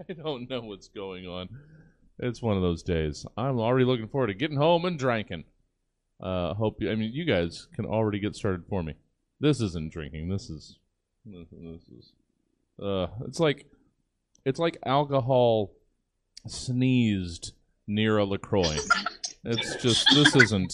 I don't know what's going on. It's one of those days. I'm already looking forward to getting home and drinking. Uh, hope you, I mean you guys can already get started for me. This isn't drinking. This is this, this is uh it's like it's like alcohol sneezed near a LaCroix. it's just this isn't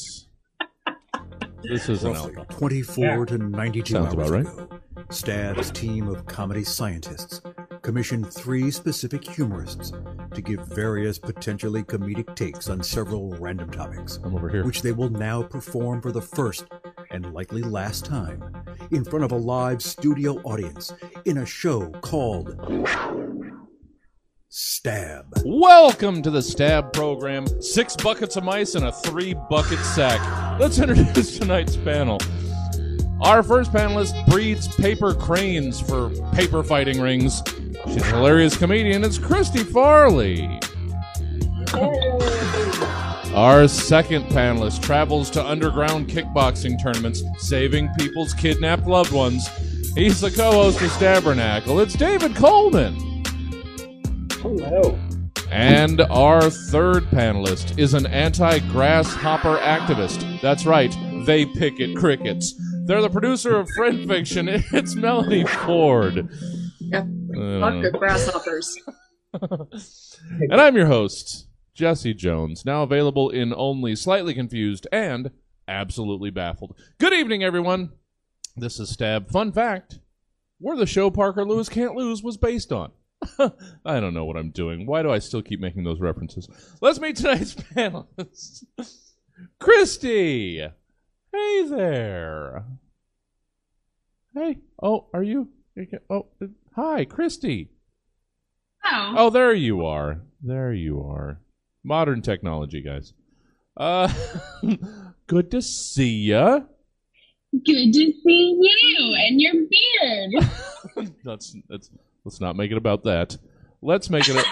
this isn't Roughly alcohol. 24 to 92 Sounds hours about right. ago, Stab's team of comedy scientists commissioned three specific humorists to give various potentially comedic takes on several random topics, I'm over here. which they will now perform for the first and likely last time in front of a live studio audience in a show called Stab. Welcome to the Stab program. Six buckets of mice and a three bucket sack. Let's introduce tonight's panel. Our first panelist breeds paper cranes for paper fighting rings. She's a hilarious comedian. It's Christy Farley. Our second panelist travels to underground kickboxing tournaments, saving people's kidnapped loved ones. He's the co-host of Stabernacle. It's David Coleman. Hello. And our third panelist is an anti grasshopper activist. That's right, they picket crickets. They're the producer of Friend Fiction. It's Melanie Ford. Yep. Uh, Fuck the grasshoppers. and I'm your host, Jesse Jones, now available in only Slightly Confused and Absolutely Baffled. Good evening, everyone. This is Stab. Fun fact we're the show Parker Lewis Can't Lose was based on. I don't know what I'm doing. Why do I still keep making those references? Let's meet tonight's panelists. Christy! Hey there. Hey. Oh, are you? you Oh, hi, Christy. Oh, Oh, there you are. There you are. Modern technology, guys. Uh, good to see ya. good to see you and your beard. That's that's. Let's not make it about that. Let's make it. A,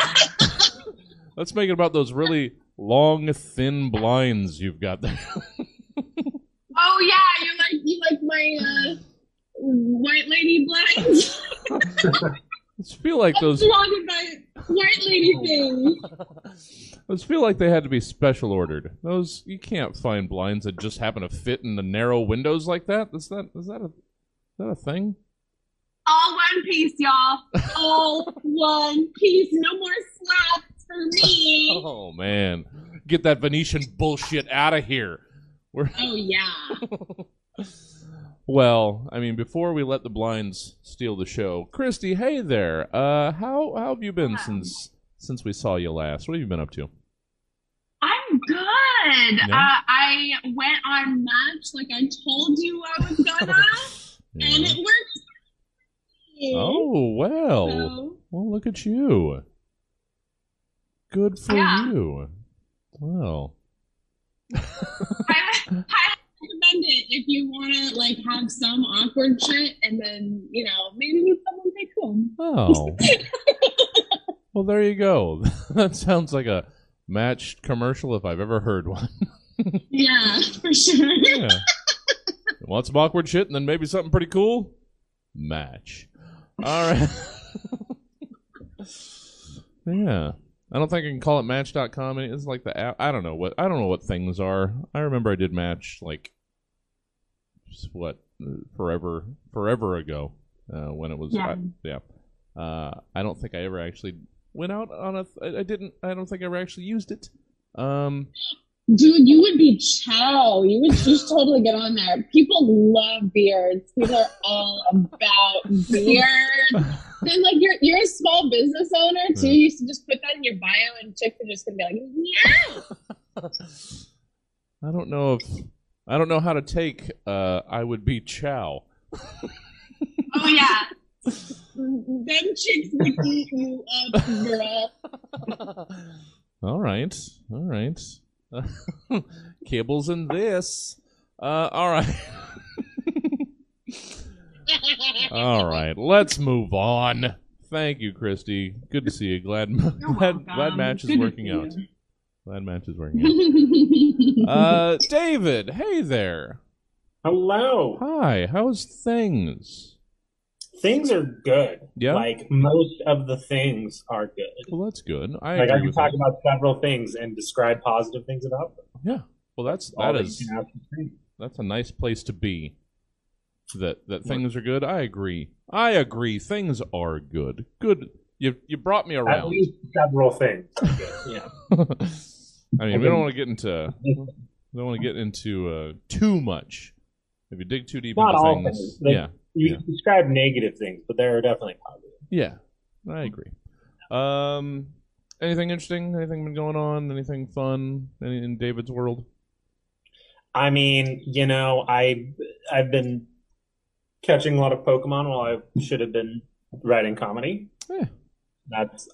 let's make it about those really long, thin blinds you've got there. Oh yeah, you like you like my uh, white lady blinds. I just feel like those. My white lady thing. I just feel like they had to be special ordered. Those you can't find blinds that just happen to fit in the narrow windows like that. Is that is that a is that a thing? All one piece, y'all. All one piece. No more slaps for me. Oh man, get that Venetian bullshit out of here. We're Oh yeah. well. I mean, before we let the blinds steal the show, Christy, hey there. Uh, how how have you been since since we saw you last? What have you been up to? I'm good. Yeah? Uh, I went on Match like I told you I was gonna, and it worked. Oh well. So, Well, look at you. Good for Yeah. you. Well, I highly recommend it if you want to like have some awkward shit, and then you know maybe meet someone take home. oh. well, there you go. that sounds like a matched commercial if I've ever heard one. Yeah, for sure. yeah. Want some awkward shit and then maybe something pretty cool? Match. All right. yeah. I don't think I can call it Match.com. It's like the app. I don't know what I don't know what things are. I remember I did Match like what forever forever ago uh, when it was Yeah. I, yeah. Uh, I don't think I ever actually went out on a. I I didn't. I don't think I ever actually used it. Um. Dude, you would be chow. You would just totally get on there. People love beards. People are all about beards. Then like you're you're a small business owner too. You should just put that in your bio, and chicks are just gonna be like, yeah. I don't know if I don't know how to take. Uh, I would be Chow. Oh yeah. Them chicks would eat you up, girl. all right, all right. Kibbles and this. Uh, all right, all right. Let's move on. Thank you, Christy. Good to see you. Glad glad, glad match is working out. Glad match is working out. Uh, David, hey there. Hello. Hi. How's things? Things are good. Yeah? Like most of the things are good. Well, that's good. I like I can talk that. about several things and describe positive things about them. Yeah. Well, that's All that is can have to say. that's a nice place to be. That that things are good. I agree. I agree. Things are good. Good. You you brought me around. At least several things. yeah. I mean, we don't want to get into we don't want to get into uh, too much. If you dig too deep Not into things, things. Like- yeah, You Yeah. describe negative things, but there are definitely positive. yeah, I agree. Um, anything interesting? Anything been going on? Anything fun? Any in David's world? I mean, you know, I I've been catching a lot of Pokemon while I should have been writing comedy. Yeah. That's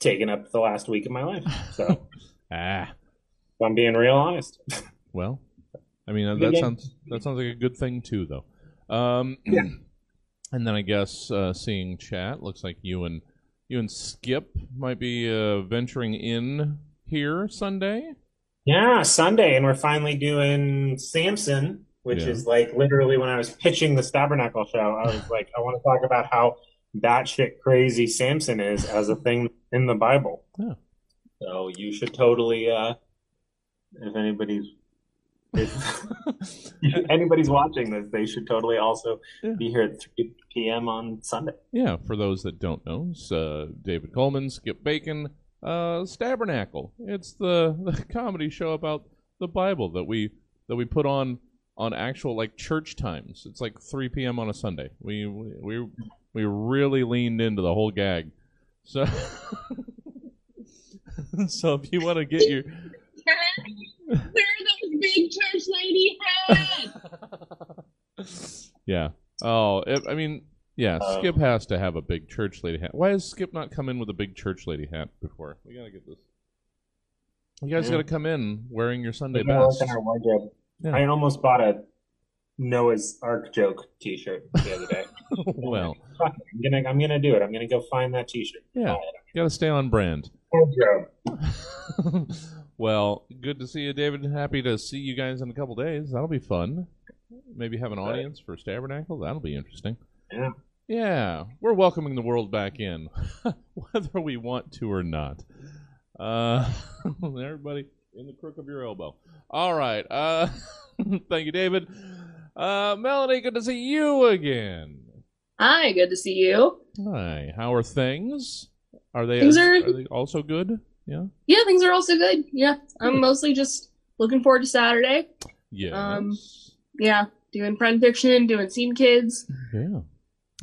taken up the last week of my life. So Ah, if I'm being real honest. well, I mean that sounds that sounds like a good thing too, though. Um, Yeah. And then I guess uh, seeing chat looks like you and you and Skip might be uh, venturing in here Sunday. Yeah, Sunday, and we're finally doing Samson, which Yeah. is like literally when I was pitching the Stabernacle show, I was like, I want to talk about how batshit crazy Samson is as a thing in the Bible. Yeah. So you should totally, uh, if anybody's anybody's watching this, they should totally also Yeah. be here at 3 p.m. on Sunday. Yeah, for those that don't know, it's, uh, David Coleman, Skip Bacon, uh, Stabernacle. It's the, the comedy show about the Bible that we that we put on on actual like church times. It's like 3 p.m. on a Sunday. We we we really leaned into the whole gag. So so if you want to get your Where are those big church lady hat. yeah. Oh, it, I mean, yeah. Uh, Skip has to have a big church lady hat. Why has Skip not come in with a big church lady hat before? We gotta get this. You guys Yeah. gotta come in wearing your Sunday We're gonna work best. on our wardrobe. Yeah. I almost bought a Noah's Ark joke T-shirt the other day. well, I'm gonna I'm gonna do it. I'm gonna go find that T-shirt. yeah, you gotta stay on brand. Wardrobe. well, good to see you, David. Happy to see you guys in a couple days. That'll be fun. Maybe have an Right. audience for Stabernacle. That'll be interesting. Yeah. Yeah, we're welcoming the world back in, whether we want to or not. Uh, everybody in the crook of your elbow. All right. Uh, thank you, David. Uh, Melanie, good to see you again. Hi, good to see you. Hi. How are things? Are they, Things are- are they also good? Yeah. Yeah, things are also good. Yeah, I'm mostly just looking forward to Saturday. Yeah. Um, Yeah, doing friend fiction, doing scene kids. yeah.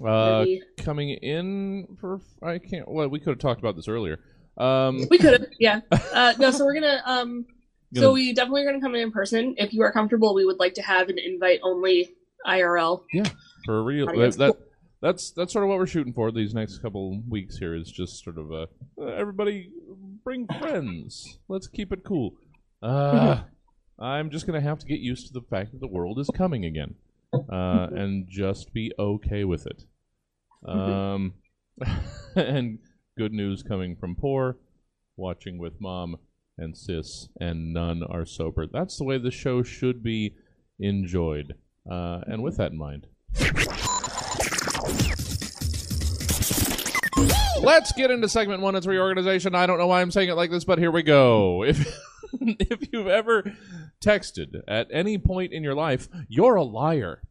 Uh, Maybe- coming in for I can't. Well, we could have talked about this earlier. Um, we could have, yeah. Uh, no, so we're gonna um, so we definitely are gonna come in in person. If you are comfortable, we would like to have an invite only IRL. Yeah, for real. That, that that's that's sort of what we're shooting for these next couple weeks. Here is just sort of uh, everybody bring friends. Let's keep it cool. Uh, I'm just gonna have to get used to the fact that the world is coming again, uh, and just be okay with it. Um, and good news coming from poor, watching with mom and sis, and none are sober. That's the way the show should be enjoyed. Uh, and with that in mind, let's get into segment one. It's reorganization. I don't know why I'm saying it like this, but here we go. If if you've ever texted at any point in your life, you're a liar.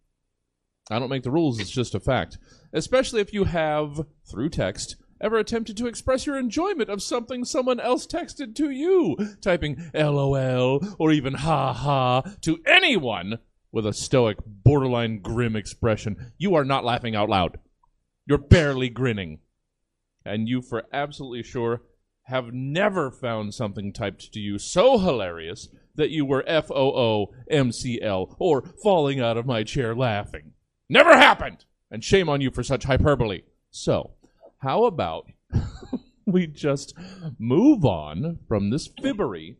I don't make the rules, it's just a fact. Especially if you have, through text, ever attempted to express your enjoyment of something someone else texted to you, typing LOL or even ha ha to anyone with a stoic, borderline grim expression. You are not laughing out loud. You're barely grinning. And you, for absolutely sure, have never found something typed to you so hilarious that you were F O O M C L or falling out of my chair laughing. Never happened! And shame on you for such hyperbole. So, how about we just move on from this fibbery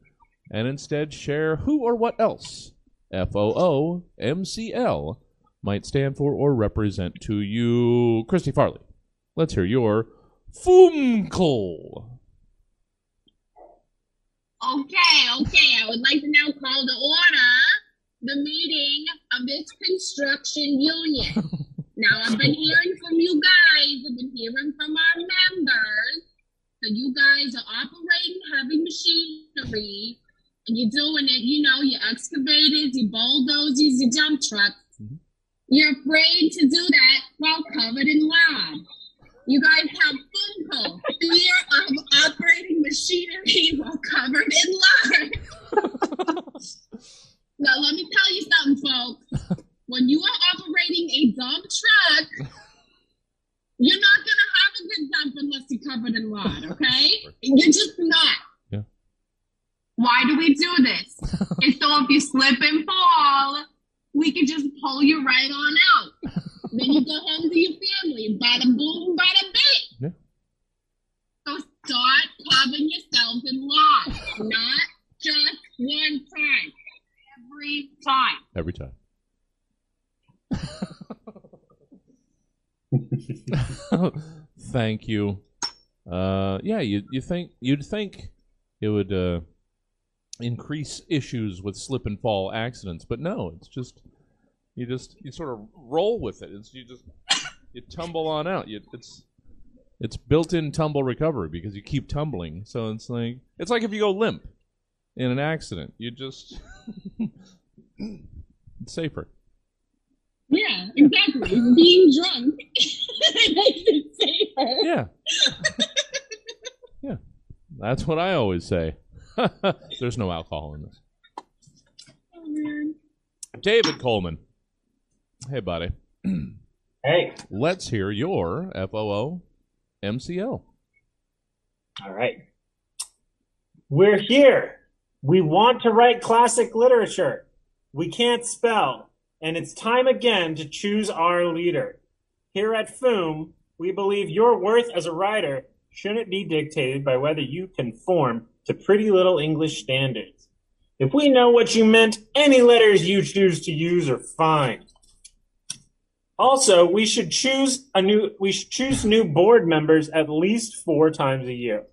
and instead share who or what else F O O M C L might stand for or represent to you? Christy Farley, let's hear your Funkel. Okay, okay. I would like to now call to order the meeting of this construction union. now, I've been hearing from you guys, I've been hearing from our members that you guys are operating heavy machinery and you're doing it, you know, your excavators, your bulldozers, your dump trucks. Mhm. You're afraid to do that while covered in lard. You guys have FUNCO, fear of operating machinery while covered in lard. now, let me tell you something, folks. When you are operating a dump truck, you're not going to have a good dump unless you're covered in lard, okay? You're just not. Yeah. Why do we do this? it's so if you slip and fall, we could just pull you right on out. then you go home to your family. Bada boom, bada bing. Yeah. So start covering yourself in lard. Not just one time. Every time. Every time. Thank you. Uh, yeah, you you think you'd think it would uh, increase issues with slip and fall accidents, but no, it's just you just you sort of roll with it. It's you just you tumble on out. You, it's it's built-in tumble recovery because you keep tumbling. So it's like it's like if you go limp in an accident, you just it's safer. Yeah, exactly. Being drunk makes it safer. Yeah. yeah. That's what I always say. There's no alcohol in this. Oh. David Coleman. Hey, buddy. Hey, Let's hear your FOO MCO. all right. We're here. We want to write classic literature. We can't spell, and it's time again to choose our leader. Here at FOOM, we believe your worth as a writer shouldn't be dictated by whether you conform to pretty little English standards. If we know what you meant, any letters you choose to use are fine. Also, we should choose a new we should choose new board members at least four times a year.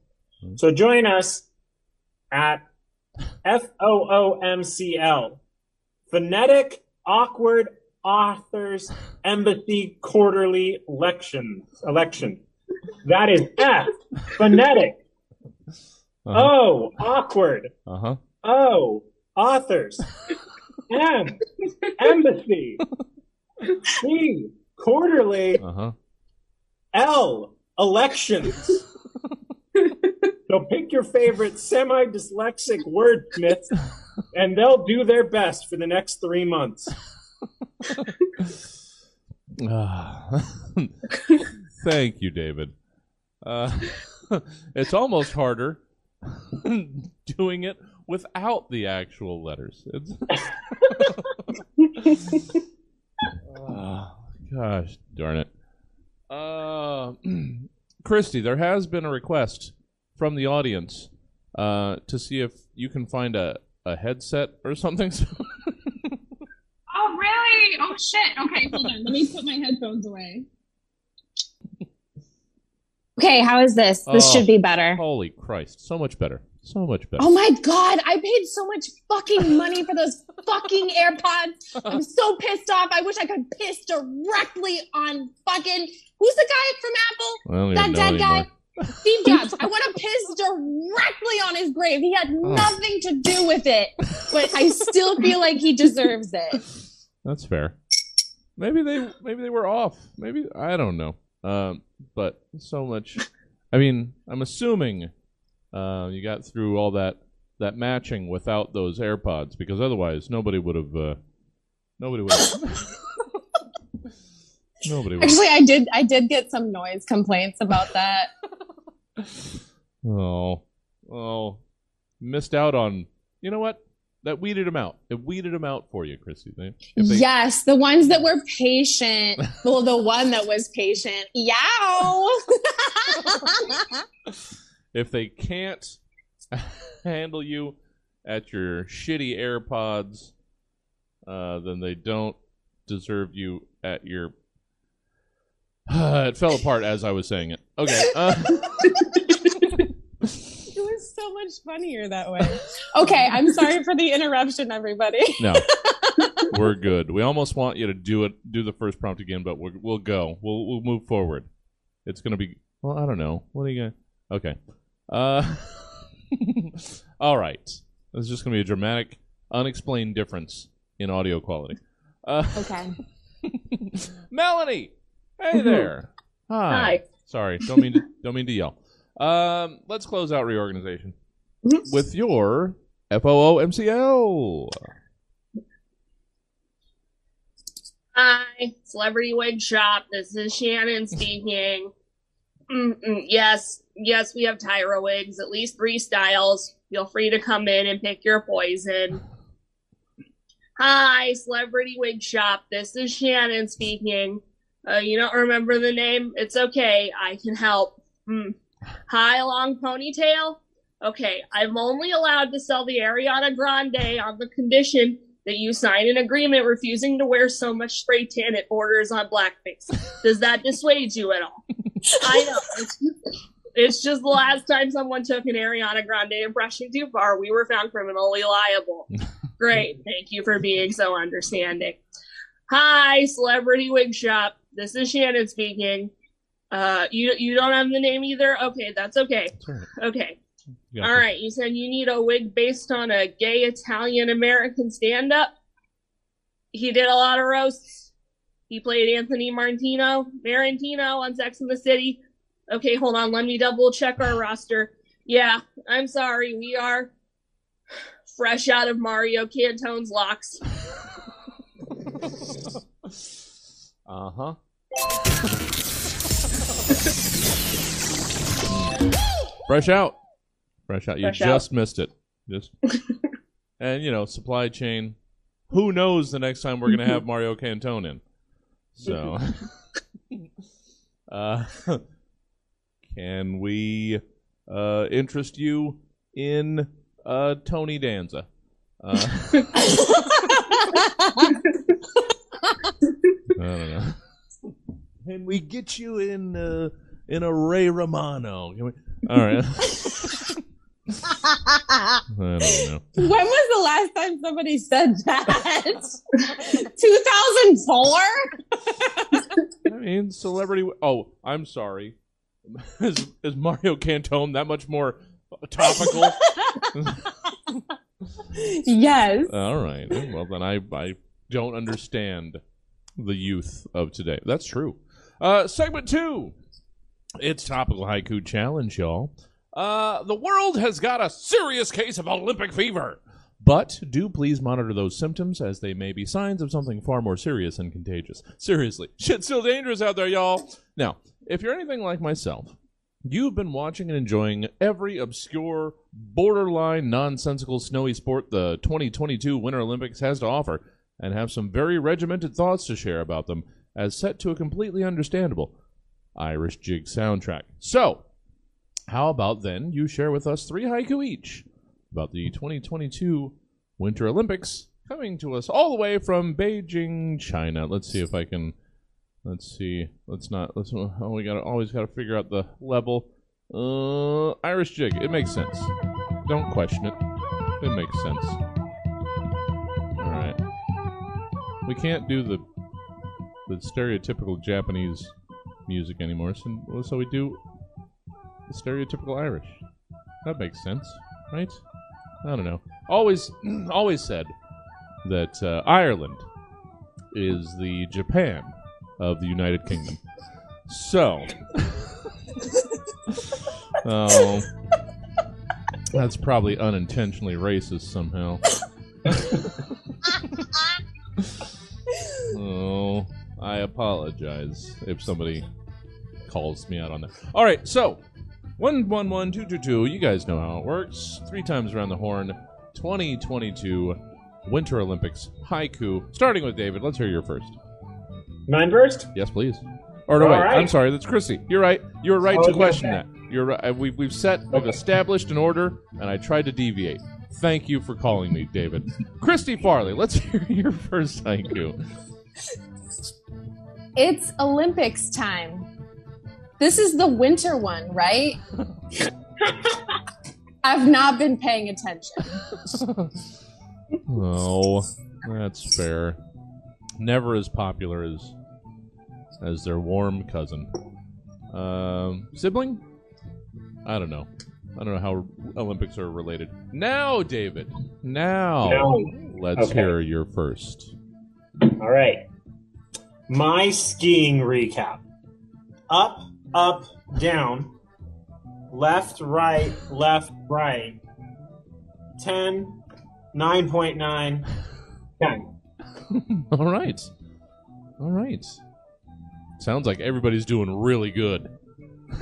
Hmm. So join us at FOOMCL, Phonetic Awkward Authors Empathy Quarterly Election. Election. That is F, phonetic. Uh-huh. O, awkward. Uh-huh. O, authors. M, embassy. C, quarterly. Uh-huh. L, elections. so pick your favorite semi dyslexic wordsmiths, and they'll do their best for the next three months. Ah. Thank you, David. Uh, it's almost harder doing it without the actual letters. It's Ah, gosh darn it. Uh, Christy, there has been a request from the audience uh, to see if you can find a, a headset or something. Oh, really? Oh, shit. Okay, hold on. Let me put my headphones away. Okay, how is this? This Oh. should be better. Holy Christ. So much better. So much better. Oh my god, I paid so much fucking money for those fucking AirPods. I'm so pissed off. I wish I could piss directly on fucking who's the guy from Apple? That dead guy? Steve Jobs. I want to piss directly on his grave. He had oh. nothing to do with it, but I still feel like he deserves it. That's fair. Maybe they maybe they were off. Maybe I don't know. Um, but so much. I mean, I'm assuming uh, you got through all that that matching without those AirPods because otherwise nobody would have. Uh, nobody would. nobody would. Actually, I did I did get some noise complaints about that. Oh, oh, missed out on. You know what? That weeded them out. It weeded them out for you, Christy. They, yes, the ones that were patient. Well, the one that was patient. Yow. if they can't handle you at your shitty AirPods, uh, then they don't deserve you at your. it fell apart as I was saying it. Okay. Uh, so much funnier that way. Okay, I'm sorry for the interruption, everybody. no, we're good. We almost want you to do it, do the first prompt again, but we're, we'll go. We'll we'll move forward. It's gonna be. Well, I don't know. What are you gonna? Okay. Uh, all right. This is just going to be a dramatic, unexplained difference in audio quality. Uh, Okay. Melanie, hey there. Hi. Hi. Sorry, don't mean to, don't mean to yell. Um, let's close out reorganization with your FOO MCL. Hi, Celebrity Wig Shop. This is Shannon speaking. Mm-mm, yes, yes, we have Tyra wigs, at least three styles. Feel free to come in and pick your poison. Hi, Celebrity Wig Shop. This is Shannon speaking. Uh, you don't remember the name? It's okay. I can help. Hmm. High long ponytail? Okay, I'm only allowed to sell the Ariana Grande on the condition that you sign an agreement refusing to wear so much spray tan it borders on blackface. Does that dissuade you at all? I know. It's just, it's just the last time someone took an Ariana Grande impression too far, we were found criminally liable. Great. Thank you for being so understanding. Hi, Celebrity Wig Shop. This is Shannon speaking. Uh, you you don't have the name either. Okay, that's okay. Sorry. Okay. You got All this. right, you said you need a wig based on a gay Italian American stand up. He did a lot of roasts. He played Anthony Martino, Marentino on Sex and the City. Okay, hold on, let me double check our roster. Yeah, I'm sorry, we are fresh out of Mario Cantone's locks. Uh huh. Fresh out. Fresh out. You Fresh out. just missed it. Just and you know, supply chain. Who knows the next time we're gonna have Mario Cantone in. So uh can we uh interest you in uh Tony Danza? Uh I don't know. Can we get you in uh, in a Ray Romano? Can we... All right. I don't know. when was the last time somebody said that? 2004? I mean, celebrity. Oh, I'm sorry. Is, is Mario Cantone that much more topical? yes. All right. Well, then I I don't understand the youth of today. That's true. Uh, segment two. It's topical haiku challenge, y'all. Uh, the world has got a serious case of Olympic fever. But do please monitor those symptoms as they may be signs of something far more serious and contagious. Seriously, shit's still dangerous out there, y'all. Now, if you're anything like myself, You've been watching and enjoying every obscure, borderline, nonsensical snowy sport the 2022 Winter Olympics has to offer, and have some very regimented thoughts to share about them, as set to a completely understandable Irish jig soundtrack. So, how about then you share with us three haiku each about the 2022 Winter Olympics coming to us all the way from Beijing, China. Let's see if I can. Let's see. Let's not. Let's. Oh, we got to always got to figure out the level. Uh, Irish jig. It makes sense. Don't question it. It makes sense. All right. We can't do the the stereotypical Japanese music anymore, so, so we do the stereotypical Irish. That makes sense, right? I don't know. Always, always said that uh, Ireland is the Japan of the United Kingdom. So, oh, that's probably unintentionally racist somehow. oh, I apologize if somebody calls me out on that. All right, so one one one two two two. You guys know how it works. Three times around the horn. 2022 Winter Olympics haiku. Starting with David. Let's hear your first. Mine first? Yes, please. Or no, All wait. right. I'm sorry. That's Chrissy. You're right. You were right Oh, to okay, question that. You're right. Uh, we've we've set. We've Okay. established an order, and I tried to deviate. Thank you for calling me, David. Christy Farley. Let's hear your first haiku. It's Olympics time. This is the winter one, right? I've not been paying attention. Oh, that's fair. Never as popular as as their warm cousin. Um, sibling? I don't know. I don't know how Olympics are related. Now, David. Now, Now. let's Okay. hear your first. All right. My skiing recap. Up, up, down. Left, right, left, right. 10, 9.9, 10. All right. All right. Sounds like everybody's doing really good.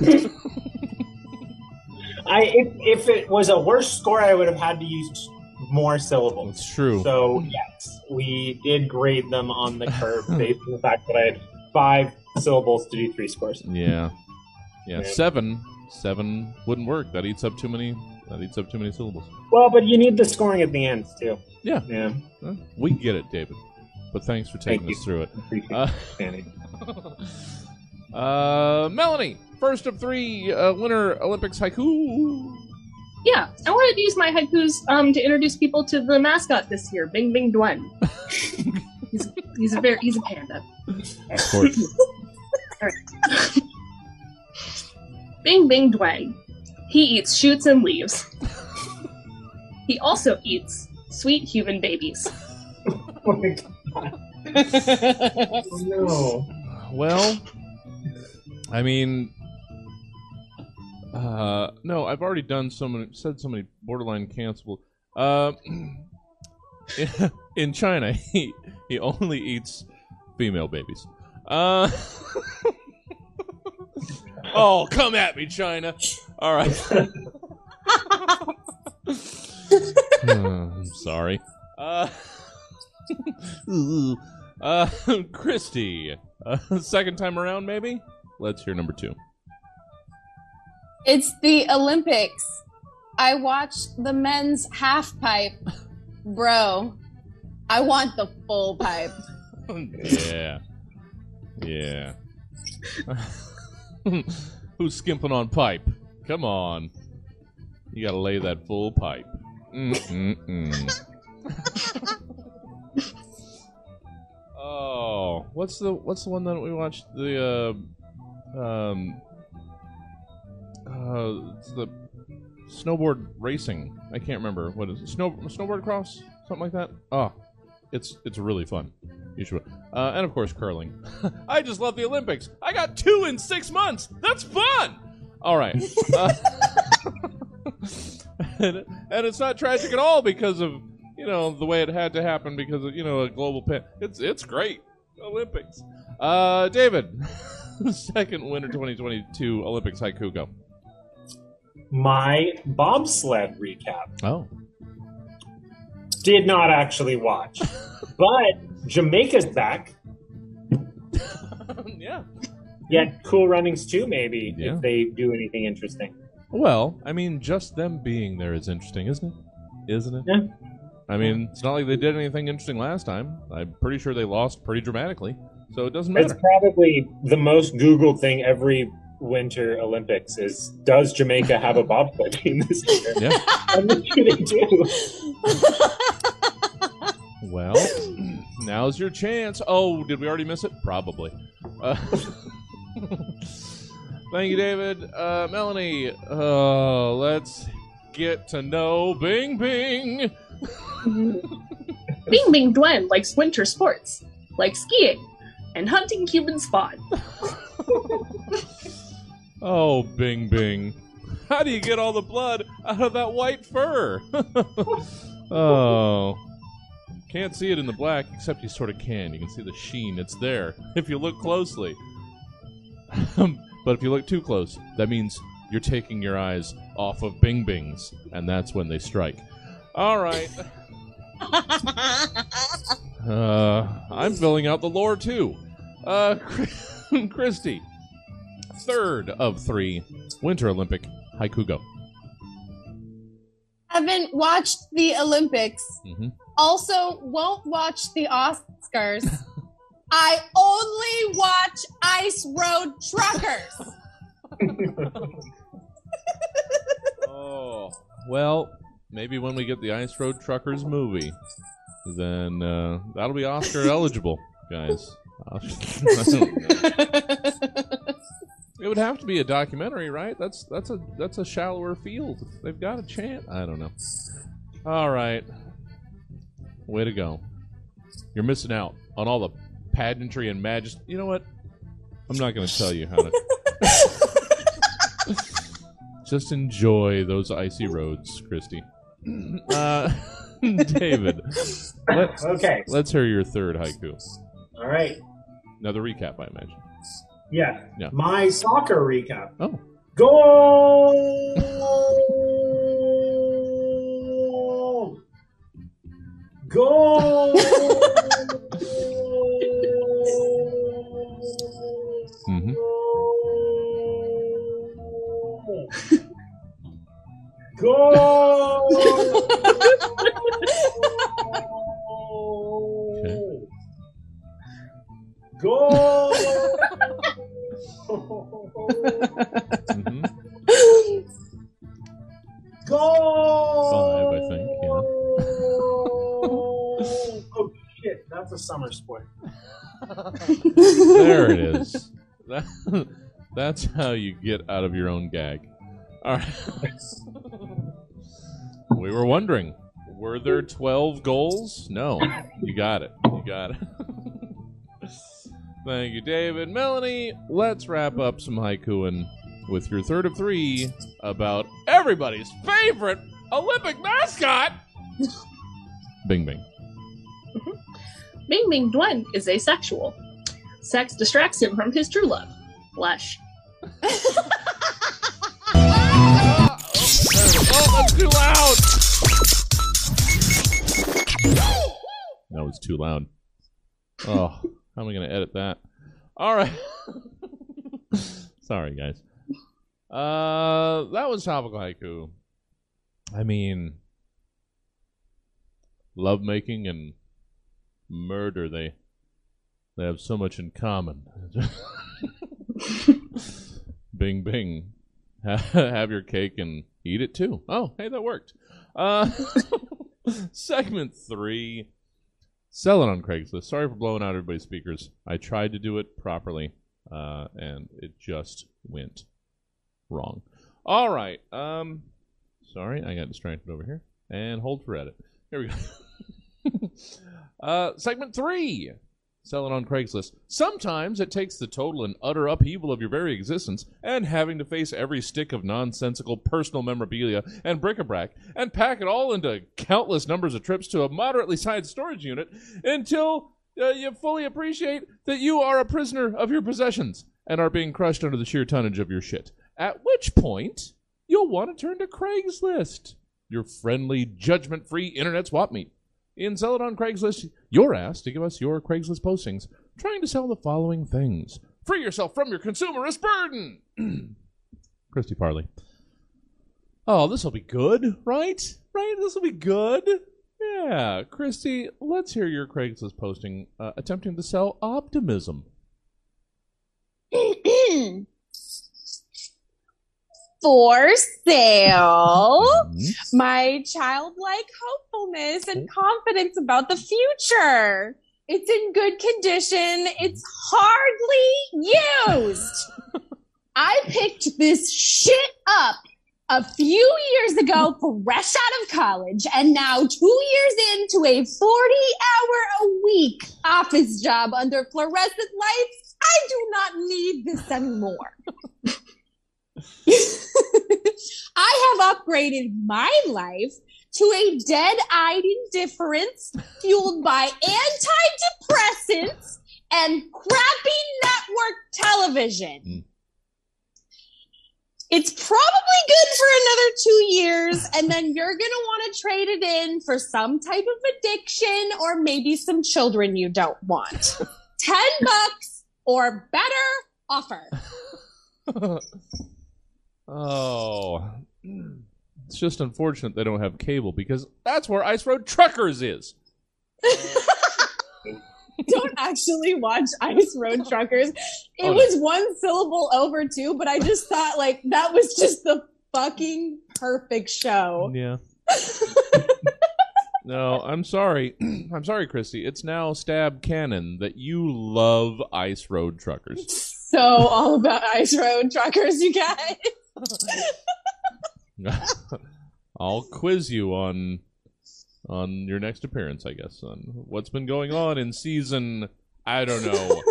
I if, if it was a worse score, I would have had to use more syllables. That's true. So yes, we did grade them on the curve based on the fact that I had five syllables to do three scores. Yeah. Yeah. Seven. Seven wouldn't work. That eats up too many. That eats up too many syllables. Well, but you need the scoring at the end too. Yeah. Yeah. We get it, David. But thanks for taking Thank us you. through it. Appreciate Uh, understanding. uh, Melanie, first of three uh, Winter Olympics haiku. Yeah, I wanted to use my haikus um, to introduce people to the mascot this year, Bing Bing Dwen. he's, he's a very he's a panda. Of course. Bing Bing Dwen. He eats shoots and leaves. he also eats sweet human babies. Oh my god. No. well, I mean, uh, no, I've already done so many, said so many borderline cancelable. Uh, in China, he he only eats female babies. Uh, oh, come at me, China! All right. I'm sorry. Uh, uh, Christy. Uh, second time around, maybe? Let's hear number two. It's the Olympics. I watched the men's half pipe. Bro, I want the full pipe. yeah. Yeah. Who's skimping on pipe? Come on. You gotta lay that full pipe. Oh, what's the what's the one that we watched? The uh, um, uh, it's the snowboard racing. I can't remember what is it? Snow snowboard cross, something like that. Oh, it's it's really fun. You should. Uh, and of course, curling. I just love the Olympics. I got two in six months. That's fun. All right. Uh, and, and it's not tragic at all because of you know the way it had to happen because of you know a global pan. It's it's great. Olympics. Uh, David, second winter 2022 Olympics haiku go. My bobsled recap. Oh. Did not actually watch. but Jamaica's back. yeah. Yeah, Cool Runnings too, maybe, Yeah. if they do anything interesting. Well, I mean, just them being there is interesting, isn't it? Isn't it? Yeah. I mean, it's not like they did anything interesting last time. I'm pretty sure they lost pretty dramatically, so it doesn't matter. It's probably the most Googled thing every Winter Olympics is Does Jamaica have a bobsled team this year? Yeah. I'm sure they do. Well, now's your chance. Oh, did we already miss it? Probably. Uh, thank you, David. Uh, Melanie, uh, let's get to know Bing Bing. Bing Bing Dwen likes winter sports, like skiing and hunting Cuban spawn. Oh, Bing Bing. How do you get all the blood out of that white fur? oh. Can't see it in the black, except you sort of can. You can see the sheen. It's there if you look closely. but if you look too close, that means you're taking your eyes off of Bing Bings, and that's when they strike. All right. Uh, I'm filling out the lore too. Uh, Christy, third of three Winter Olympic haiku go. Haven't watched the Olympics. hmm Also, won't watch the Oscars. I only watch Ice Road Truckers. Oh, well, maybe when we get the Ice Road Truckers movie, then uh, that'll be Oscar eligible, guys. Would have to be a documentary, right? That's that's a that's a shallower field. They've got a chance. I don't know. All right, way to go. You're missing out on all the pageantry and majesty. You know what? I'm not going to tell you how to. Just enjoy those icy roads, Christy. Uh, David, let's Okay. let's hear your third haiku. All right. Another recap, I imagine. Yeah. Yeah. My soccer recap. Oh, Goal! Goal! hmm Goal! Okay. Goal! Hmm Goal! Five, I think, yeah. oh shit, that's a summer sport. There it is. That- that's how you get out of your own gag. All right. we were wondering, were there 12 goals? No. You got it. You got it. Thank you, David. Melanie, let's wrap up some haikuing with your third of three about everybody's favorite Olympic mascot. Bing Bing. Mm-hmm. Bing Bing Dwen is asexual. Sex distracts him from his true love, flesh. Oh, that's too loud. That was too loud. Oh, how am I going to edit that? All right. Sorry, guys. Uh, that was topical haiku. I mean, lovemaking and murder they they have so much in common. bing bing. have your cake and eat it too. Oh, hey, that worked. Uh, segment three. Sell it on Craigslist. Sorry for blowing out everybody's speakers. I tried to do it properly, uh, and it just went wrong. All right. Um, sorry, I got distracted over here. And hold for edit. Here we go. uh, segment three. Sell it on Craigslist. Sometimes it takes the total and utter upheaval of your very existence and having to face every stick of nonsensical personal memorabilia and bric-a-brac and pack it all into countless numbers of trips to a moderately sized storage unit until uh, you fully appreciate that you are a prisoner of your possessions and are being crushed under the sheer tonnage of your shit. At which point, you'll want to turn to Craigslist, your friendly, judgment free internet swap meet. In Sell It on Craigslist, you're asked to give us your Craigslist postings trying to sell the following things. Free yourself from your consumerist burden. Christy Farley. Oh, this will be good, right? Right? This will be good. Yeah, Christy, let's hear your Craigslist posting uh, attempting to sell optimism. For sale, Mhm. my childlike hopefulness and confidence about the future. It's in good condition. It's hardly used. I picked this shit up a few years ago, fresh out of college, and now two years into a 40 hour a week office job under fluorescent lights, I do not need this anymore. I have upgraded my life to a dead eyed indifference fueled by antidepressants and crappy network television. Mm. It's probably good for another two years, and then you're going to want to trade it in for some type of addiction or maybe some children you don't want. 10 bucks or better offer. oh. It's just unfortunate they don't have cable because that's where Ice Road Truckers is. don't actually watch Ice Road Truckers. It Oh, no. was one syllable over too, but I just thought like that was just the fucking perfect show. Yeah. no, I'm sorry. I'm sorry, Christy. It's now stab canon that you love Ice Road Truckers. so all about ice road truckers, you guys. I'll quiz you on on your next appearance, I guess, on what's been going on in season I don't know.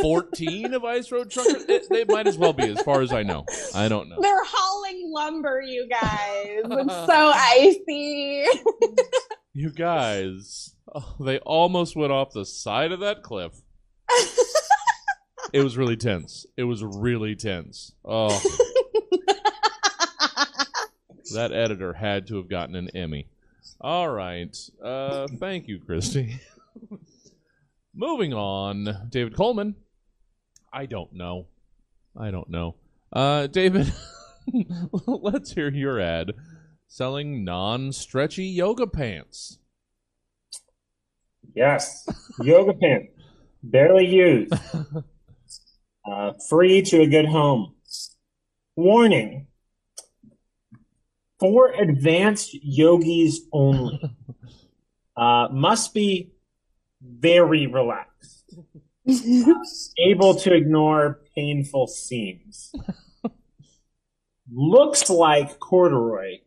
14 of Ice Road Truckers? It, they might as well be, as far as I know. I don't know. They're hauling lumber, you guys. It's so icy. You guys, oh, they almost went off the side of that cliff. It was really tense. It was really tense. Oh, that editor had to have gotten an Emmy. All right. Uh, thank you, Christy. Moving on, David Coleman. I don't know. I don't know. Uh, David, let's hear your ad selling non-stretchy yoga pants. Yes, yoga pants, barely used, uh, free to a good home. Warning: for advanced yogis only. Uh, must be very relaxed, able to ignore painful seams. Looks like corduroy,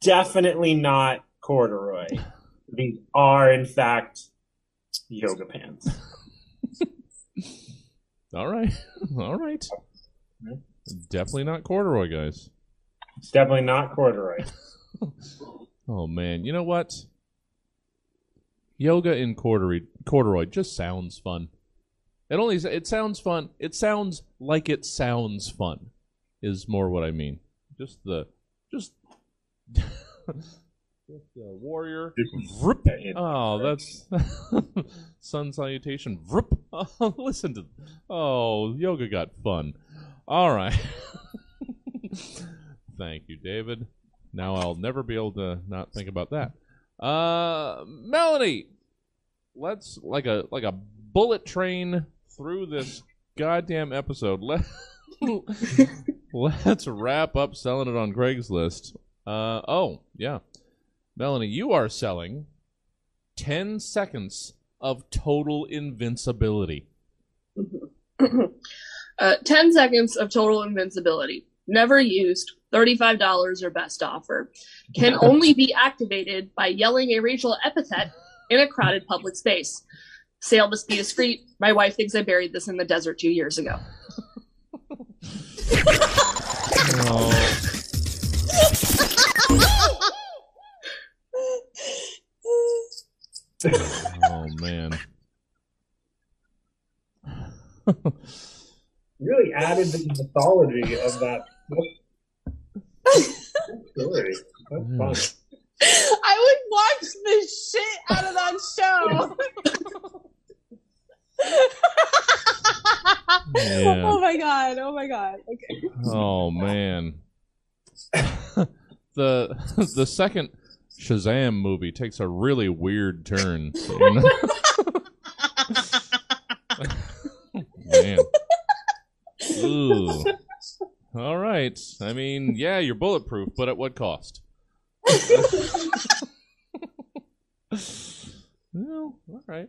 definitely not corduroy. These are, in fact, yoga pants. All right. All right. Definitely not corduroy, guys. It's definitely not corduroy. Oh man, you know what? Yoga in corduroy, corduroy just sounds fun. It only it sounds fun. It sounds like it sounds fun. Is more what I mean. Just the just just the warrior. Vroom. Oh, that's sun salutation. Vroom. Oh, listen to. Oh, yoga got fun. All right. Thank you, David. Now I'll never be able to not think about that. Uh, Melanie, let's like a like a bullet train through this goddamn episode. Let let's wrap up selling it on Craigslist. Uh oh yeah, Melanie, you are selling ten seconds of total invincibility. Uh, 10 seconds of total invincibility. Never used. $35 or best offer. Can only be activated by yelling a racial epithet in a crowded public space. Sale must be discreet. My wife thinks I buried this in the desert two years ago. Oh, oh man. Really added to the mythology of that story. That's mm. fun. I would watch the shit out of that show. Yeah. Oh my god! Oh my god! Okay. Oh man. the the second Shazam movie takes a really weird turn. you know? man. Ooh. All right. I mean, yeah, you're bulletproof, but at what cost? well, all right.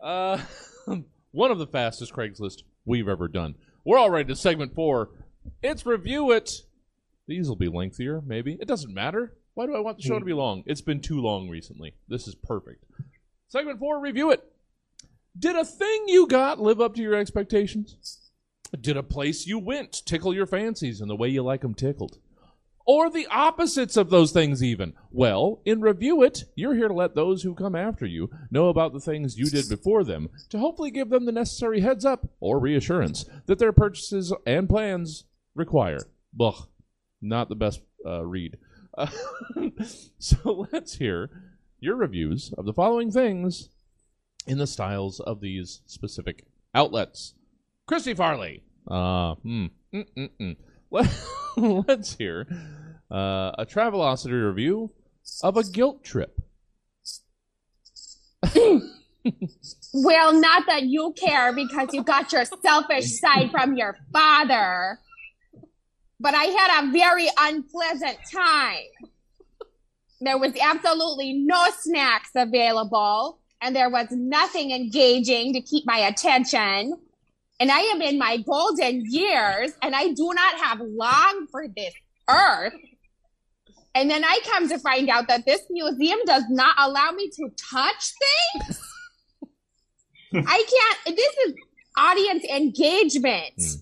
Uh, one of the fastest Craigslist we've ever done. We're all ready to segment four. It's review it. These will be lengthier, maybe. It doesn't matter. Why do I want the show to be long? It's been too long recently. This is perfect. Segment four, review it. Did a thing you got live up to your expectations? Did a place you went tickle your fancies in the way you like 'em tickled? Or the opposites of those things, even? Well, in Review It, you're here to let those who come after you know about the things you did before them to hopefully give them the necessary heads up or reassurance that their purchases and plans require. Ugh, not the best uh, read. Uh, so let's hear your reviews of the following things in the styles of these specific outlets. Christy Farley. Uh, hmm. Let, let's hear uh, a Travelocity review of a guilt trip. Well, not that you care because you got your selfish side from your father. But I had a very unpleasant time. There was absolutely no snacks available, and there was nothing engaging to keep my attention. And I am in my golden years and I do not have long for this earth. And then I come to find out that this museum does not allow me to touch things. I can't, this is audience engagement. Hmm.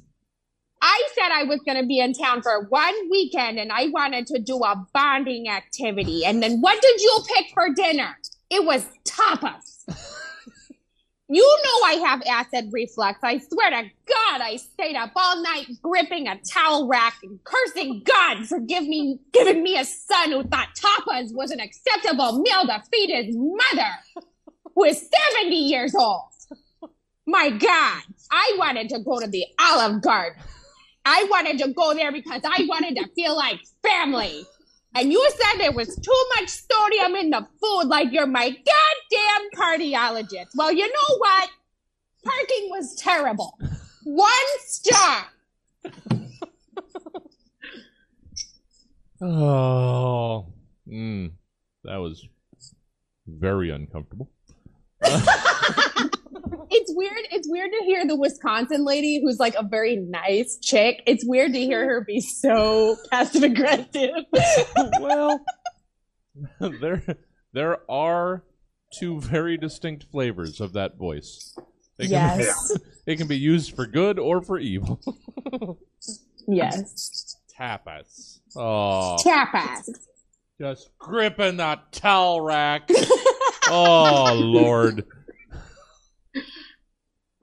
I said I was going to be in town for one weekend and I wanted to do a bonding activity. And then what did you pick for dinner? It was tapas. you know I have acid reflux. I swear to God, I stayed up all night gripping a towel rack and cursing God for give me, giving me a son who thought tapas was an acceptable meal to feed his mother, who is 70 years old. My God, I wanted to go to the Olive Garden. I wanted to go there because I wanted to feel like family. And you said there was too much sodium in the food, like you're my goddamn cardiologist. Well, you know what? Parking was terrible. One star. Oh, mm, that was very uncomfortable. It's weird. It's weird to hear the Wisconsin lady who's like a very nice chick. It's weird to hear her be so passive aggressive. well, there there are two very distinct flavors of that voice. It can, yes. it can be used for good or for evil. Yes. Tapas. Oh, Tapas. just gripping that towel rack. oh Lord.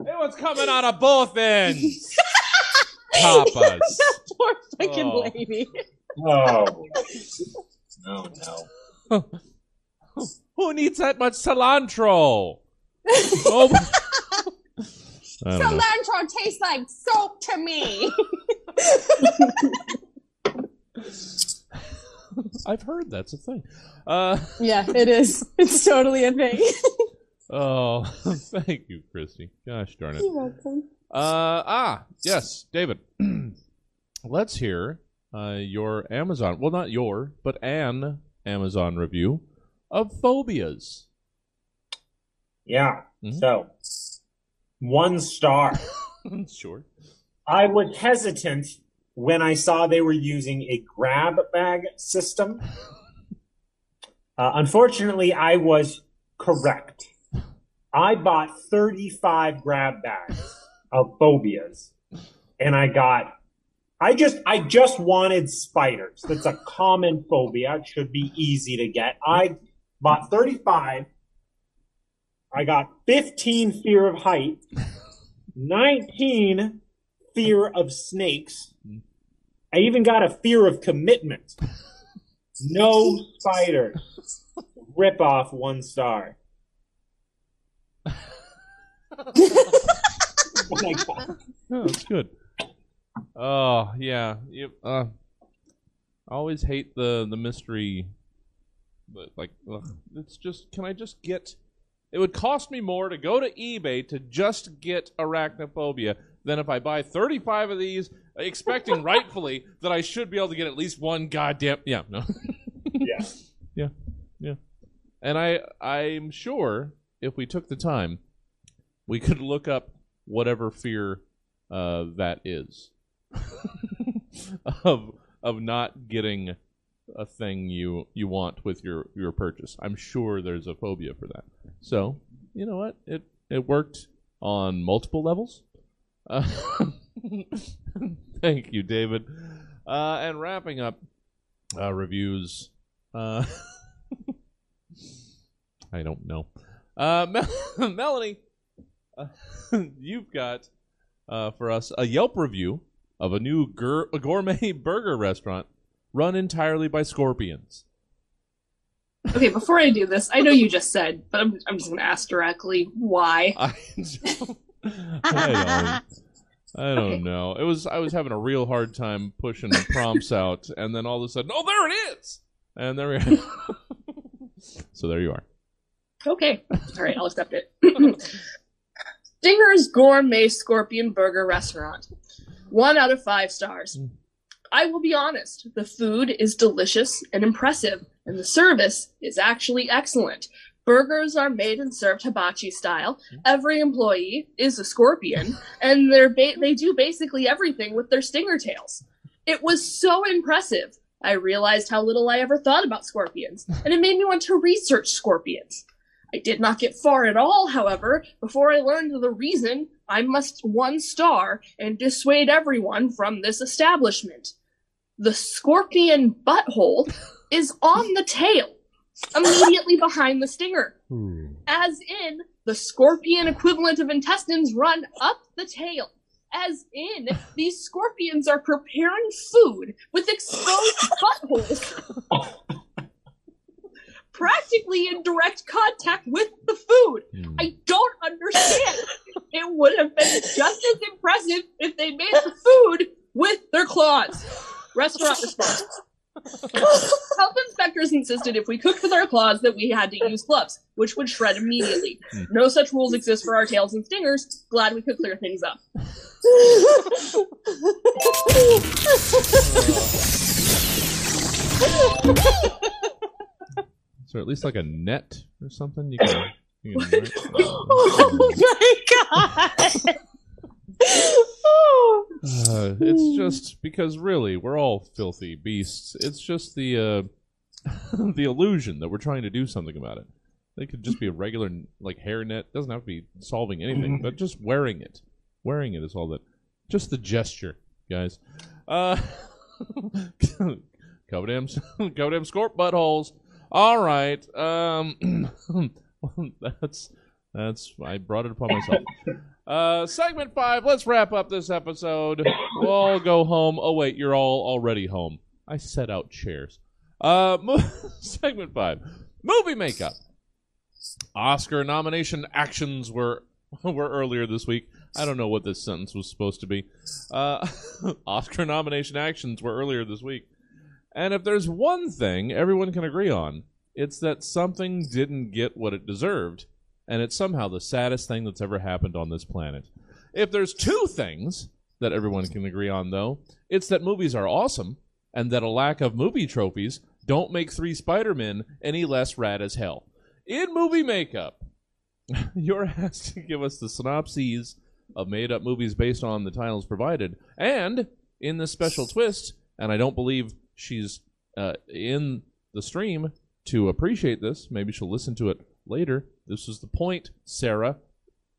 It was coming out of both ends. Tapas. Poor fucking Oh. lady. Oh. No, no. Who needs that much cilantro? oh. I don't know. Cilantro tastes like soap to me. I've heard that's a thing. Uh, yeah, it is. It's totally a thing. Oh, thank you, Christy. Gosh darn it. You're welcome. Uh, ah, yes, David. Let's hear uh, your Amazon. Well, not your, but an Amazon review of phobias. Yeah. Mhm. So, one star. sure. I was hesitant when I saw they were using a grab bag system. Uh, unfortunately, I was correct. I bought 35 grab bags of phobias, and I got. I just I just wanted spiders. That's a common phobia. It should be easy to get. I bought 35. I got 15 fear of height, 19 fear of snakes. I even got a fear of commitment. No spiders. Rip off one star. Oh my God. That's good. Oh yeah, you, uh, I always hate the the mystery. But like, ugh, it's just. Can I just get? It would cost me more to go to eBay to just get arachnophobia than if I buy thirty five of these, expecting rightfully that I should be able to get at least one goddamn. Yeah, no. Yeah. yeah, yeah. And I, I'm sure if we took the time, we could look up whatever fear uh, that is of of not getting a thing you you want with your your purchase. I'm sure there's a phobia for that. So you know what? It it worked on multiple levels. Uh, thank you, David. Uh, and wrapping up uh, reviews. Uh, I don't know. Uh, Mel- Melanie, uh, you've got uh, for us a Yelp review of a new gur- a gourmet burger restaurant run entirely by scorpions. Okay, before I do this, I know you just said, but I'm, I'm just going to ask directly why. I don't, I don't, I don't Okay. know. It was I was having a real hard time pushing the prompts out, and then all of a sudden, oh, there it is, and there we are. so there you are. Okay. All right, I'll accept it. Stinger's Gourmet Scorpion Burger Restaurant. One out of five stars. Mm. I will be honest, the food is delicious and impressive, and the service is actually excellent. Burgers are made and served hibachi style. Every employee is a scorpion, and they're ba- they do basically everything with their stinger tails. It was so impressive. I realized how little I ever thought about scorpions, and it made me want to research scorpions. I did not get far at all, however, before I learned the reason I must one star and dissuade everyone from this establishment. The scorpion butthole is on the tail, immediately behind the stinger. Hmm. As in, the scorpion equivalent of intestines run up the tail. As in, these scorpions are preparing food with exposed buttholes. Practically in direct contact with the food. Hmm. I don't understand. It would have been just as impressive if they made the food with their claws. Restaurant response. Health inspectors insisted if we cooked with our claws that we had to use gloves, which would shred immediately. No such rules exist for our tails and stingers. Glad we could clear things up. There at least like a net or something you can? You can write? oh my god! Uh, it's just because really we're all filthy beasts. It's just the uh, the illusion that we're trying to do something about it. It could just be a regular like hair hairnet. Doesn't have to be solving anything, but just wearing it. Wearing it is all that. Just the gesture, guys. Uh, cover them, cover them scorp buttholes. All right. Um, that's that's. I brought it upon myself. Uh, segment five. Let's wrap up this episode. We'll all go home. Oh wait, you're all already home. I set out chairs. Uh, mo- segment five. Movie makeup. Oscar nomination actions were were earlier this week. I don't know what this sentence was supposed to be. Uh, Oscar nomination actions were earlier this week. And if there's one thing everyone can agree on, it's that something didn't get what it deserved, and it's somehow the saddest thing that's ever happened on this planet. If there's two things that everyone can agree on, though, it's that movies are awesome, and that a lack of movie trophies don't make three Spider-Men any less rad as hell. In movie makeup, you're asked to give us the synopses of made-up movies based on the titles provided, and in this special twist, and I don't believe she's uh, in the stream to appreciate this. Maybe she'll listen to it later. This is the point, Sarah.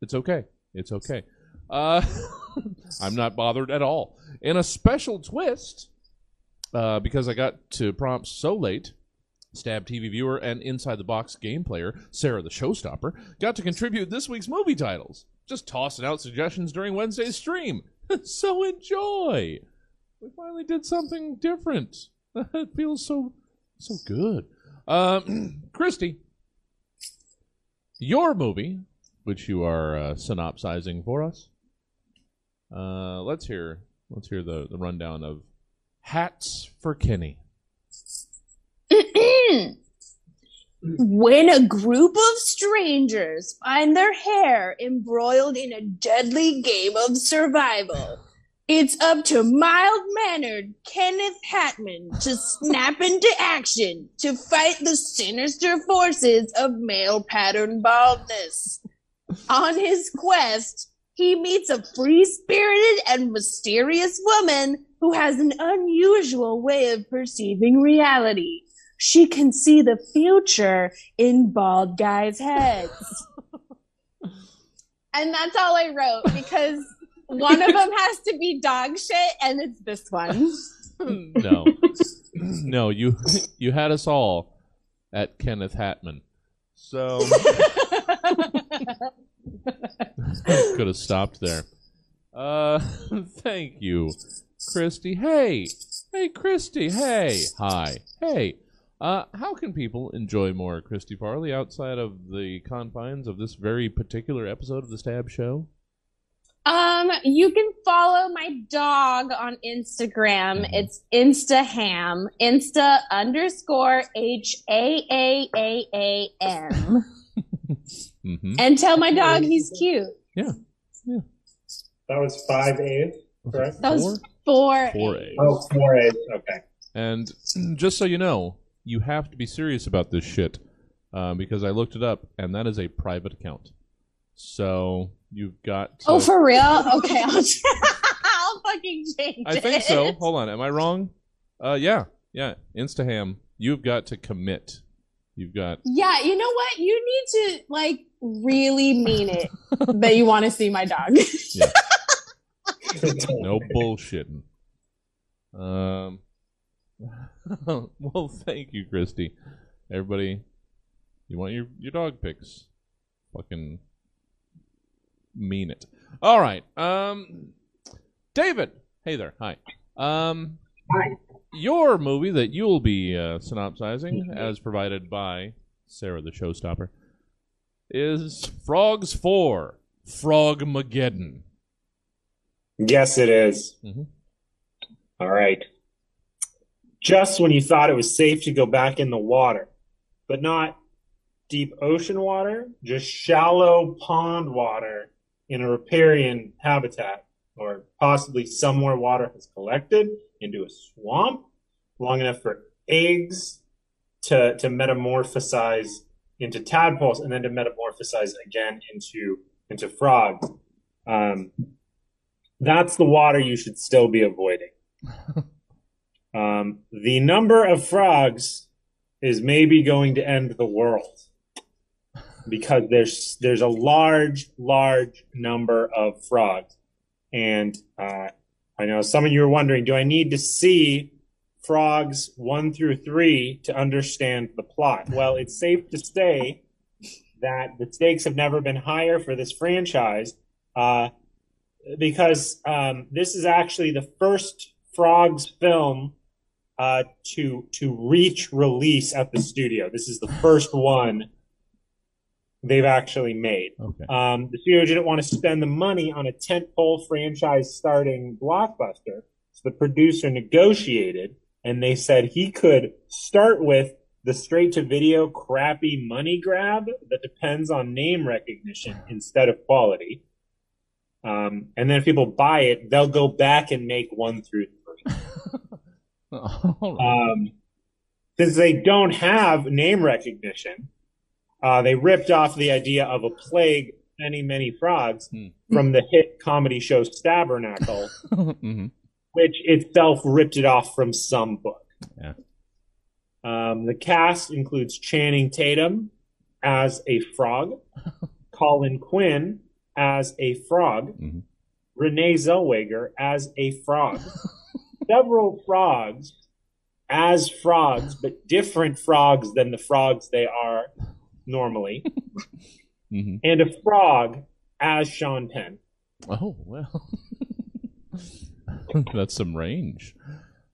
It's okay. It's okay. Uh, I'm not bothered at all. In a special twist, uh, because I got to prompts so late, Stab TV viewer and Inside the Box game player, Sarah the Showstopper, got to contribute this week's movie titles. Just tossing out suggestions during Wednesday's stream. so enjoy. We finally did something different. it feels so so good. Um, Christy, your movie, which you are uh, synopsizing for us. Uh, let's hear let's hear the, the rundown of Hats for Kenny. when a group of strangers find their hair embroiled in a deadly game of survival, it's up to mild mannered Kenneth Hatman to snap into action to fight the sinister forces of male pattern baldness. On his quest, he meets a free spirited and mysterious woman who has an unusual way of perceiving reality. She can see the future in bald guys' heads. and that's all I wrote because one of them has to be dog shit, and it's this one. no, no, you you had us all at Kenneth Hatman. So could have stopped there. Uh, thank you, Christy. Hey, hey, Christy. Hey, hi, hey. Uh, how can people enjoy more Christy Farley outside of the confines of this very particular episode of the Stab Show? Um, you can follow my dog on Instagram. Mhm. It's Instaham, Insta underscore H A A A A M. Mm-hmm. And tell my dog he's cute. Yeah. That was five A's, correct? That was four. Four A's. Oh, four A's. Okay. And just so you know, you have to be serious about this shit. uh, because I looked it up, and that is a private account. So you've got. To, Oh, for real? Okay, I'll, I'll fucking change I think it. so. Hold on, am I wrong? Uh, yeah, yeah. Instaham, you've got to commit. You've got. Yeah, you know what? You need to like really mean it that you want to see my dog. No bullshitting. Um. well, thank you, Christy. Everybody, you want your your dog pics? Fucking mean it. All right. Um, David. Hey there. Hi. Um. Hi. Your movie that you'll be uh, synopsizing, as provided by Sarah the Showstopper, is Frogs Four: Frogmageddon. Yes, it is. Mhm. All right. Just when you thought it was safe to go back in the water, but not deep ocean water, just shallow pond water in a riparian habitat, or possibly somewhere water has collected into a swamp long enough for eggs to, to metamorphosize into tadpoles and then to metamorphosize again into into frogs. Um, that's the water you should still be avoiding. um, the number of frogs is maybe going to end the world because there's there's a large large number of frogs, and uh, I know some of you are wondering, do I need to see frogs one through three to understand the plot? Well, it's safe to say that the stakes have never been higher for this franchise. Uh, because um, this is actually the first Frogs film uh, to to reach release at the studio. This is the first one they've actually made. Okay. Um, the studio didn't want to spend the money on a tentpole franchise-starting blockbuster, so the producer negotiated, and they said he could start with the straight-to-video crappy money grab that depends on name recognition instead of quality. Um, and then if people buy it, they'll go back and make one through three. Right. Um, since they don't have name recognition, uh, they ripped off the idea of a plague, many, many frogs Hmm. from the hit comedy show Stabernacle, Mhm. which itself ripped it off from some book. Yeah. Um, the cast includes Channing Tatum as a frog, Colin Quinn as a frog, Mhm. Renee Zellweger as a frog, several frogs as frogs, but different frogs than the frogs they are normally, Mhm. and a frog as Sean Penn. Oh well, that's some range.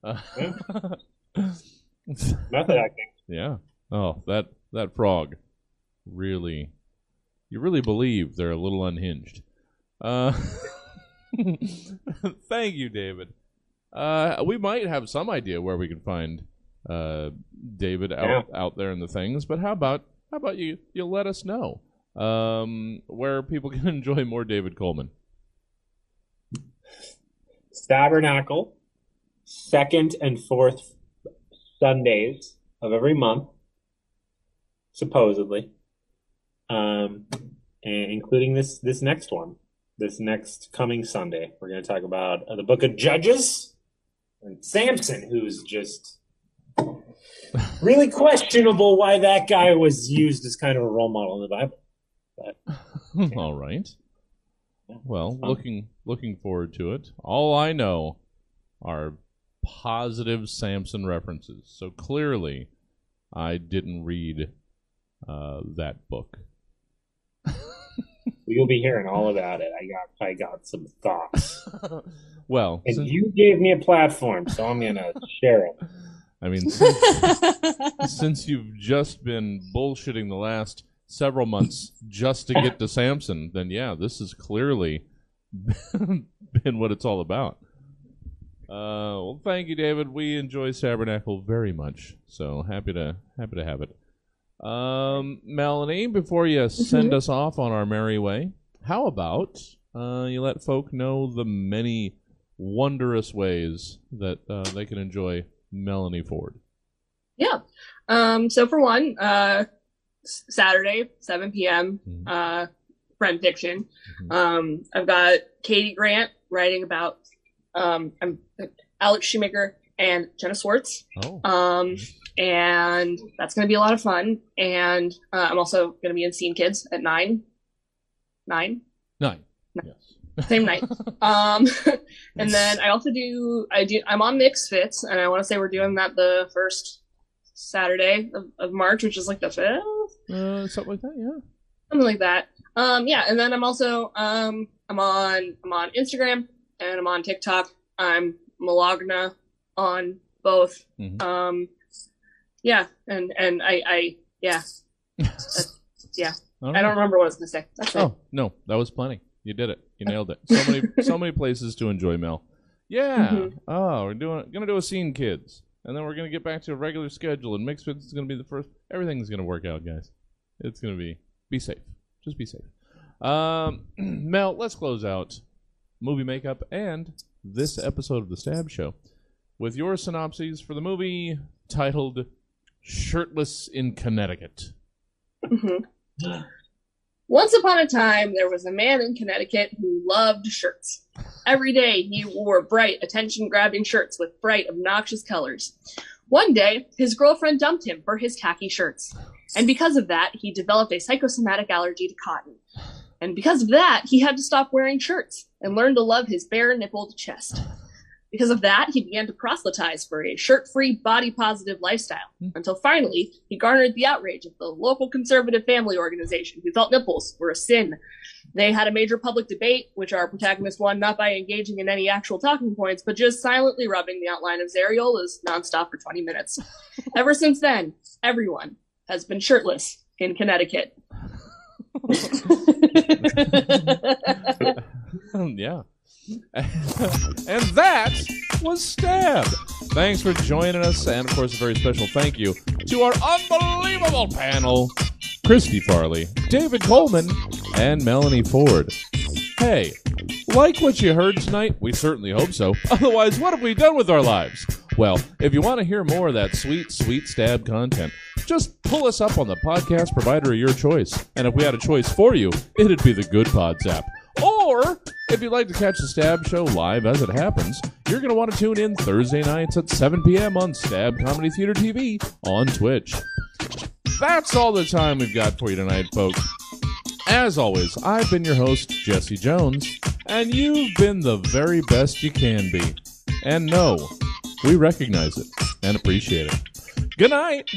Uh, Method acting. yeah. Oh, that that frog, really, you really believe they're a little unhinged. Uh, thank you, David. Uh, we might have some idea where we can find uh, David out out there in the things, but how about how about you you let us know um, where people can enjoy more David Coleman. Stabernacle, second and fourth Sundays of every month, supposedly, um, and including this this next one, this next coming Sunday. We're going to talk about uh, the Book of Judges and Samson, who's just really questionable why that guy was used as kind of a role model in the Bible. All right. Well, looking looking forward to it. All I know are positive Samson references. So clearly, I didn't read uh, that book. You'll be hearing all about it. I got I got some thoughts. well, And since- you gave me a platform, so I'm gonna share it. I mean, since, since you've just been bullshitting the last several months just to get to Samson, then yeah, this has clearly been what it's all about. Uh, well, thank you, David. We enjoy Stabernacle very much, so happy to happy to have it. Um, Melanie, before you send us off on our merry way, how about uh, you let folk know the many wondrous ways that uh, they can enjoy Melanie Ford? Yeah. Um, so for one, uh, Saturday, 7 p.m. Mhm. Uh, friend fiction. Mhm. Um, I've got Katie Grant writing about um, I'm Alex Shoemaker and Jenna Swartz. Oh. Um, and that's going to be a lot of fun. And uh, I'm also going to be in Scene Kids at nine, nine, Nine. Yes. Same night. Um, and then I also do I do I'm on Misfits, and I want to say we're doing that the first Saturday of, of March, which is like the fifth, Uh, something like that, yeah. something like that. Um, yeah, and then I'm also um I'm on I'm on Instagram and I'm on TikTok. I'm Malagna on both. Mhm. Um, yeah, and and I I yeah All I don't remember what I was gonna say. That's it. Oh no, that was plenty. You did it. You nailed it. So many, so many places to enjoy Mel. Yeah. Mhm. Oh, we're doing gonna do a scene, kids, and then we're gonna get back to a regular schedule. And Mixed Fits is gonna be the first. Everything's gonna work out, guys. It's gonna be. Be safe. Just be safe. Um, Mel, let's close out movie makeup and this episode of the Stab Show with your synopses for the movie titled "Shirtless in Connecticut." Mhm. Once upon a time, there was a man in Connecticut who loved shirts. Every day, he wore bright, attention grabbing shirts with bright, obnoxious colors. One day, his girlfriend dumped him for his khaki shirts. And because of that, he developed a psychosomatic allergy to cotton. And because of that, he had to stop wearing shirts and learn to love his bare nippled chest. Because of that, he began to proselytize for a shirt free, body positive lifestyle hmm. until finally he garnered the outrage of the local conservative family organization who felt nipples were a sin. They had a major public debate, which our protagonist won not by engaging in any actual talking points, but just silently rubbing the outline of his areolas nonstop for 20 minutes. Ever since then, everyone has been shirtless in Connecticut. yeah. and that was Stab. Thanks for joining us, and of course, a very special thank you to our unbelievable panel Christy Farley, David Coleman, and Melanie Ford. Hey, like what you heard tonight? We certainly hope so. Otherwise, what have we done with our lives? Well, if you want to hear more of that sweet, sweet stab content, just pull us up on the podcast provider of your choice. And if we had a choice for you, it'd be the Goodpods app. Or, if you'd like to catch the Stab Show live as it happens, you're going to want to tune in Thursday nights at 7 p.m. on Stab Comedy Theater TV on Twitch. That's all the time we've got for you tonight, folks. As always, I've been your host, Jesse Jones, and you've been the very best you can be. And no, we recognize it and appreciate it. Good night.